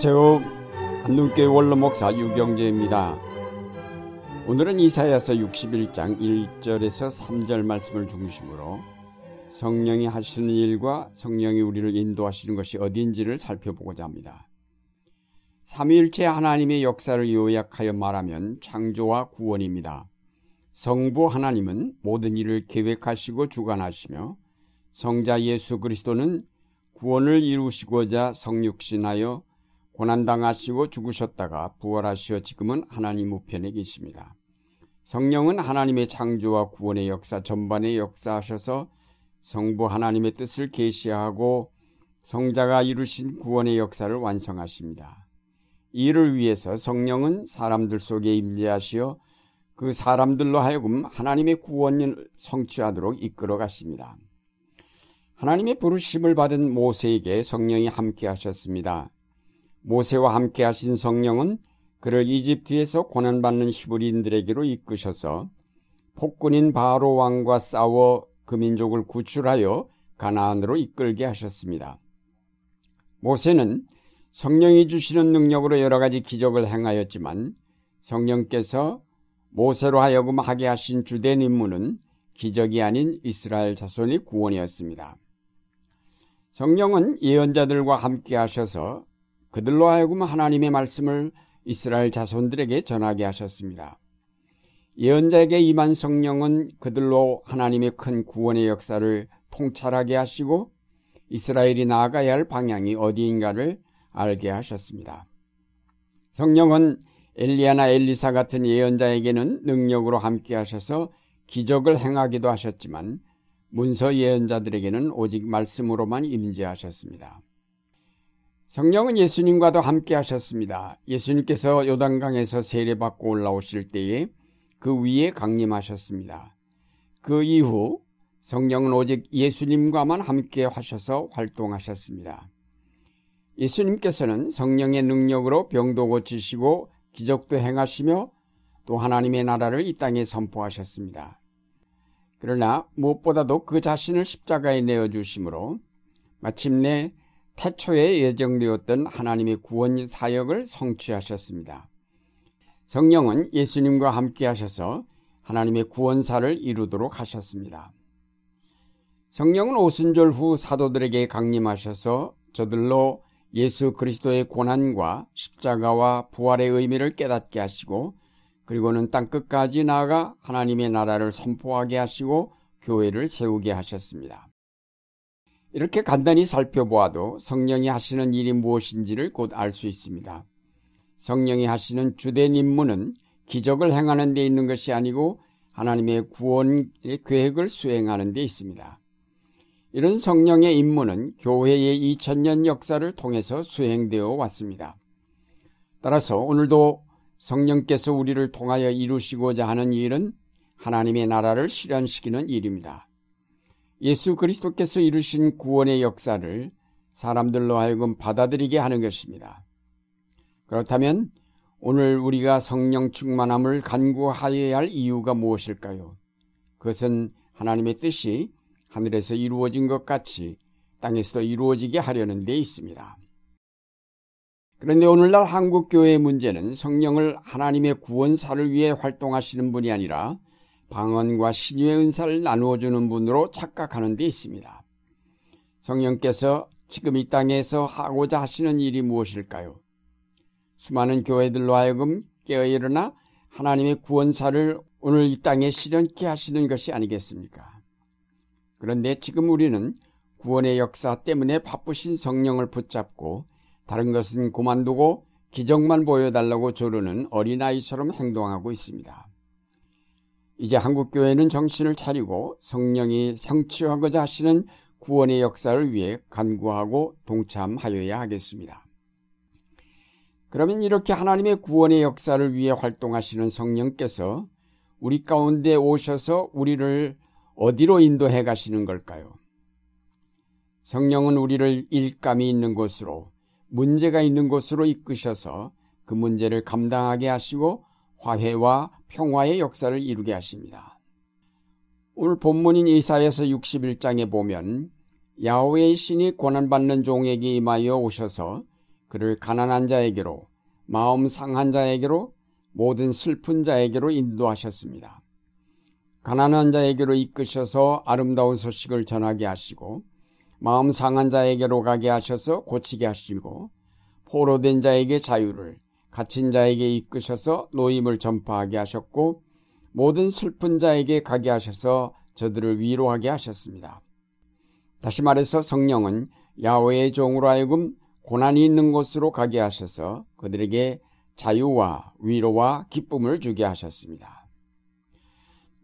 안녕하세요. 안동교회 원로목사 유경재입니다. 오늘은 이사야서 61장 1절에서 3절 말씀을 중심으로 성령이 하시는 일과 성령이 우리를 인도하시는 것이 어디인지를 살펴보고자 합니다. 삼위일체 하나님의 역사를 요약하여 말하면 창조와 구원입니다. 성부 하나님은 모든 일을 계획하시고 주관하시며 성자 예수 그리스도는 구원을 이루시고자 성육신하여 고난당하시고 죽으셨다가 부활하시어 지금은 하나님 우편에 계십니다. 성령은 하나님의 창조와 구원의 역사 전반에 역사하셔서 성부 하나님의 뜻을 계시하고 성자가 이루신 구원의 역사를 완성하십니다. 이를 위해서 성령은 사람들 속에 임재하시어 그 사람들로 하여금 하나님의 구원을 성취하도록 이끌어 가십니다. 하나님의 부르심을 받은 모세에게 성령이 함께 하셨습니다. 모세와 함께 하신 성령은 그를 이집트에서 고난받는 히브리인들에게로 이끄셔서 폭군인 바로 왕과 싸워 그 민족을 구출하여 가나안으로 이끌게 하셨습니다. 모세는 성령이 주시는 능력으로 여러 가지 기적을 행하였지만 성령께서 모세로 하여금 하게 하신 주된 임무는 기적이 아닌 이스라엘 자손의 구원이었습니다. 성령은 예언자들과 함께 하셔서 그들로 하여금 하나님의 말씀을 이스라엘 자손들에게 전하게 하셨습니다. 예언자에게 임한 성령은 그들로 하나님의 큰 구원의 역사를 통찰하게 하시고 이스라엘이 나아가야 할 방향이 어디인가를 알게 하셨습니다. 성령은 엘리야나 엘리사 같은 예언자에게는 능력으로 함께 하셔서 기적을 행하기도 하셨지만 문서 예언자들에게는 오직 말씀으로만 임재하셨습니다. 성령은 예수님과도 함께 하셨습니다. 예수님께서 요단강에서 세례받고 올라오실 때에 그 위에 강림하셨습니다. 그 이후 성령은 오직 예수님과만 함께 하셔서 활동하셨습니다. 예수님께서는 성령의 능력으로 병도 고치시고 기적도 행하시며 또 하나님의 나라를 이 땅에 선포하셨습니다. 그러나 무엇보다도 그 자신을 십자가에 내어 주심으로 마침내 태초에 예정되었던 하나님의 구원 사역을 성취하셨습니다. 성령은 예수님과 함께 하셔서 하나님의 구원사를 이루도록 하셨습니다. 성령은 오순절 후 사도들에게 강림하셔서 저들로 예수 그리스도의 고난과 십자가와 부활의 의미를 깨닫게 하시고 그리고는 땅 끝까지 나아가 하나님의 나라를 선포하게 하시고 교회를 세우게 하셨습니다. 이렇게 간단히 살펴보아도 성령이 하시는 일이 무엇인지를 곧 알 수 있습니다. 성령이 하시는 주된 임무는 기적을 행하는 데 있는 것이 아니고 하나님의 구원의 계획을 수행하는 데 있습니다. 이런 성령의 임무는 교회의 2000년 역사를 통해서 수행되어 왔습니다. 따라서 오늘도 성령께서 우리를 통하여 이루시고자 하는 일은 하나님의 나라를 실현시키는 일입니다. 예수 그리스도께서 이루신 구원의 역사를 사람들로 하여금 받아들이게 하는 것입니다. 그렇다면 오늘 우리가 성령 충만함을 간구하여야 할 이유가 무엇일까요? 그것은 하나님의 뜻이 하늘에서 이루어진 것 같이 땅에서 이루어지게 하려는 데 있습니다. 그런데 오늘날 한국교회의 문제는 성령을 하나님의 구원사를 위해 활동하시는 분이 아니라 방언과 신유의 은사를 나누어 주는 분으로 착각하는 데 있습니다. 성령께서 지금 이 땅에서 하고자 하시는 일이 무엇일까요? 수많은 교회들로 하여금 깨어 일어나 하나님의 구원사를 오늘 이 땅에 실현케 하시는 것이 아니겠습니까? 그런데 지금 우리는 구원의 역사 때문에 바쁘신 성령을 붙잡고 다른 것은 그만두고 기적만 보여달라고 조르는 어린아이처럼 행동하고 있습니다. 이제 한국교회는 정신을 차리고 성령이 성취하고자 하시는 구원의 역사를 위해 간구하고 동참하여야 하겠습니다. 그러면 이렇게 하나님의 구원의 역사를 위해 활동하시는 성령께서 우리 가운데 오셔서 우리를 어디로 인도해 가시는 걸까요? 성령은 우리를 일감이 있는 곳으로 문제가 있는 곳으로 이끄셔서 그 문제를 감당하게 하시고 화해와 평화의 역사를 이루게 하십니다. 오늘 본문인 이사에서 61장에 보면 야훼의 신이 고난받는 종에게 임하여 오셔서 그를 가난한 자에게로 마음 상한 자에게로 모든 슬픈 자에게로 인도하셨습니다. 가난한 자에게로 이끄셔서 아름다운 소식을 전하게 하시고 마음 상한 자에게로 가게 하셔서 고치게 하시고 포로된 자에게 자유를 갇힌 자에게 이끄셔서 노임을 전파하게 하셨고 모든 슬픈 자에게 가게 하셔서 저들을 위로하게 하셨습니다. 다시 말해서 성령은 야외의 종으로 하여금 고난이 있는 곳으로 가게 하셔서 그들에게 자유와 위로와 기쁨을 주게 하셨습니다.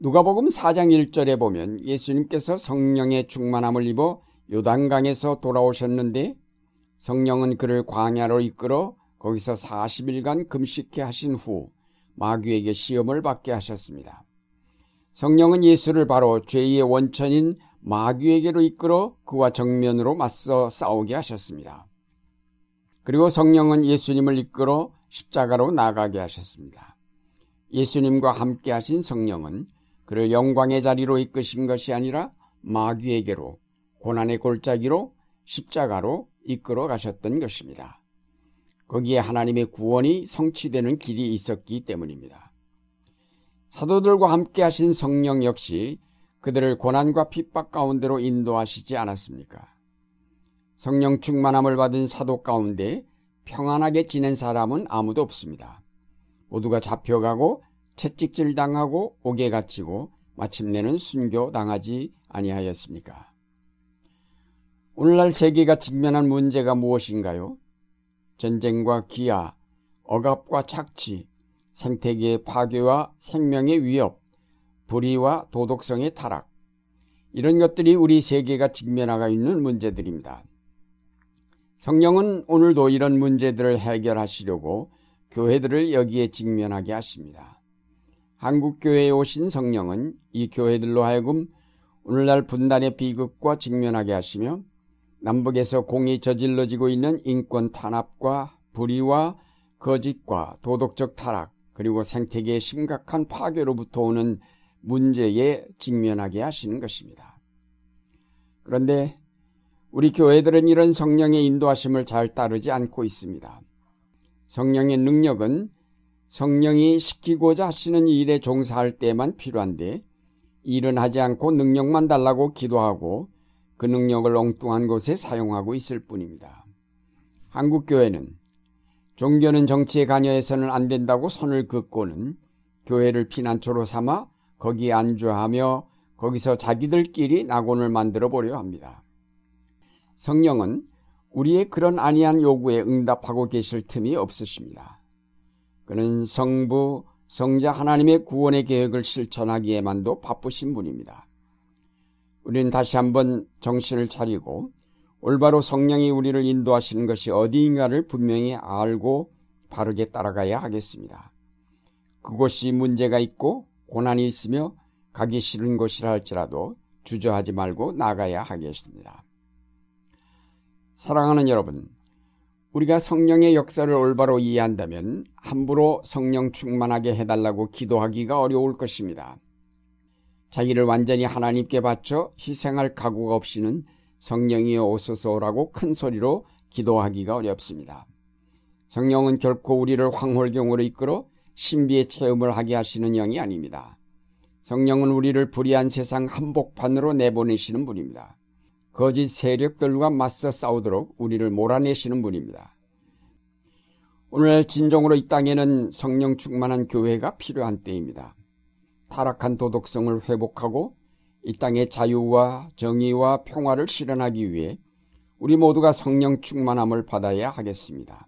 누가복음 4장 1절에 보면 예수님께서 성령의 충만함을 입어 요단강에서 돌아오셨는데 성령은 그를 광야로 이끌어 거기서 40일간 금식해 하신 후 마귀에게 시험을 받게 하셨습니다. 성령은 예수를 바로 죄의 원천인 마귀에게로 이끌어 그와 정면으로 맞서 싸우게 하셨습니다. 그리고 성령은 예수님을 이끌어 십자가로 나가게 하셨습니다. 예수님과 함께 하신 성령은 그를 영광의 자리로 이끄신 것이 아니라 마귀에게로 고난의 골짜기로 십자가로 이끌어 가셨던 것입니다. 거기에 하나님의 구원이 성취되는 길이 있었기 때문입니다. 사도들과 함께 하신 성령 역시 그들을 고난과 핍박 가운데로 인도하시지 않았습니까? 성령 충만함을 받은 사도 가운데 평안하게 지낸 사람은 아무도 없습니다. 모두가 잡혀가고 채찍질 당하고 옥에 갇히고 마침내는 순교 당하지 아니하였습니까? 오늘날 세계가 직면한 문제가 무엇인가요? 전쟁과 기아, 억압과 착취, 생태계의 파괴와 생명의 위협, 불의와 도덕성의 타락. 이런 것들이 우리 세계가 직면하고 있는 문제들입니다. 성령은 오늘도 이런 문제들을 해결하시려고 교회들을 여기에 직면하게 하십니다. 한국교회에 오신 성령은 이 교회들로 하여금 오늘날 분단의 비극과 직면하게 하시며 남북에서 공이 저질러지고 있는 인권 탄압과 불의와 거짓과 도덕적 타락 그리고 생태계의 심각한 파괴로부터 오는 문제에 직면하게 하시는 것입니다. 그런데 우리 교회들은 이런 성령의 인도하심을 잘 따르지 않고 있습니다. 성령의 능력은 성령이 시키고자 하시는 일에 종사할 때만 필요한데 일은 하지 않고 능력만 달라고 기도하고 그 능력을 엉뚱한 곳에 사용하고 있을 뿐입니다. 한국교회는 종교는 정치에 관여해서는 안 된다고 선을 긋고는 교회를 피난처로 삼아 거기에 안주하며 거기서 자기들끼리 낙원을 만들어 보려 합니다. 성령은 우리의 그런 아니한 요구에 응답하고 계실 틈이 없으십니다. 그는 성부, 성자 하나님의 구원의 계획을 실천하기에만도 바쁘신 분입니다. 우리는 다시 한번 정신을 차리고 올바로 성령이 우리를 인도하시는 것이 어디인가를 분명히 알고 바르게 따라가야 하겠습니다. 그곳이 문제가 있고 고난이 있으며 가기 싫은 곳이라 할지라도 주저하지 말고 나가야 하겠습니다. 사랑하는 여러분, 우리가 성령의 역사를 올바로 이해한다면 함부로 성령 충만하게 해달라고 기도하기가 어려울 것입니다. 자기를 완전히 하나님께 바쳐 희생할 각오가 없이는 성령이 오소서라고 큰 소리로 기도하기가 어렵습니다. 성령은 결코 우리를 황홀경으로 이끌어 신비의 체험을 하게 하시는 영이 아닙니다. 성령은 우리를 불의한 세상 한복판으로 내보내시는 분입니다. 거짓 세력들과 맞서 싸우도록 우리를 몰아내시는 분입니다. 오늘 진정으로 이 땅에는 성령 충만한 교회가 필요한 때입니다. 타락한 도덕성을 회복하고 이 땅의 자유와 정의와 평화를 실현하기 위해 우리 모두가 성령 충만함을 받아야 하겠습니다.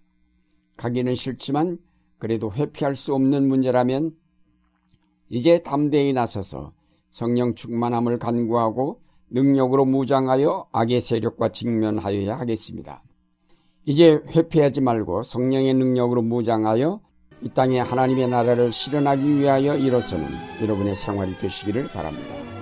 가기는 싫지만 그래도 회피할 수 없는 문제라면 이제 담대히 나서서 성령 충만함을 간구하고 능력으로 무장하여 악의 세력과 직면하여야 하겠습니다. 이제 회피하지 말고 성령의 능력으로 무장하여 이 땅에 하나님의 나라를 실현하기 위하여 일어서는 여러분의 생활이 되시기를 바랍니다.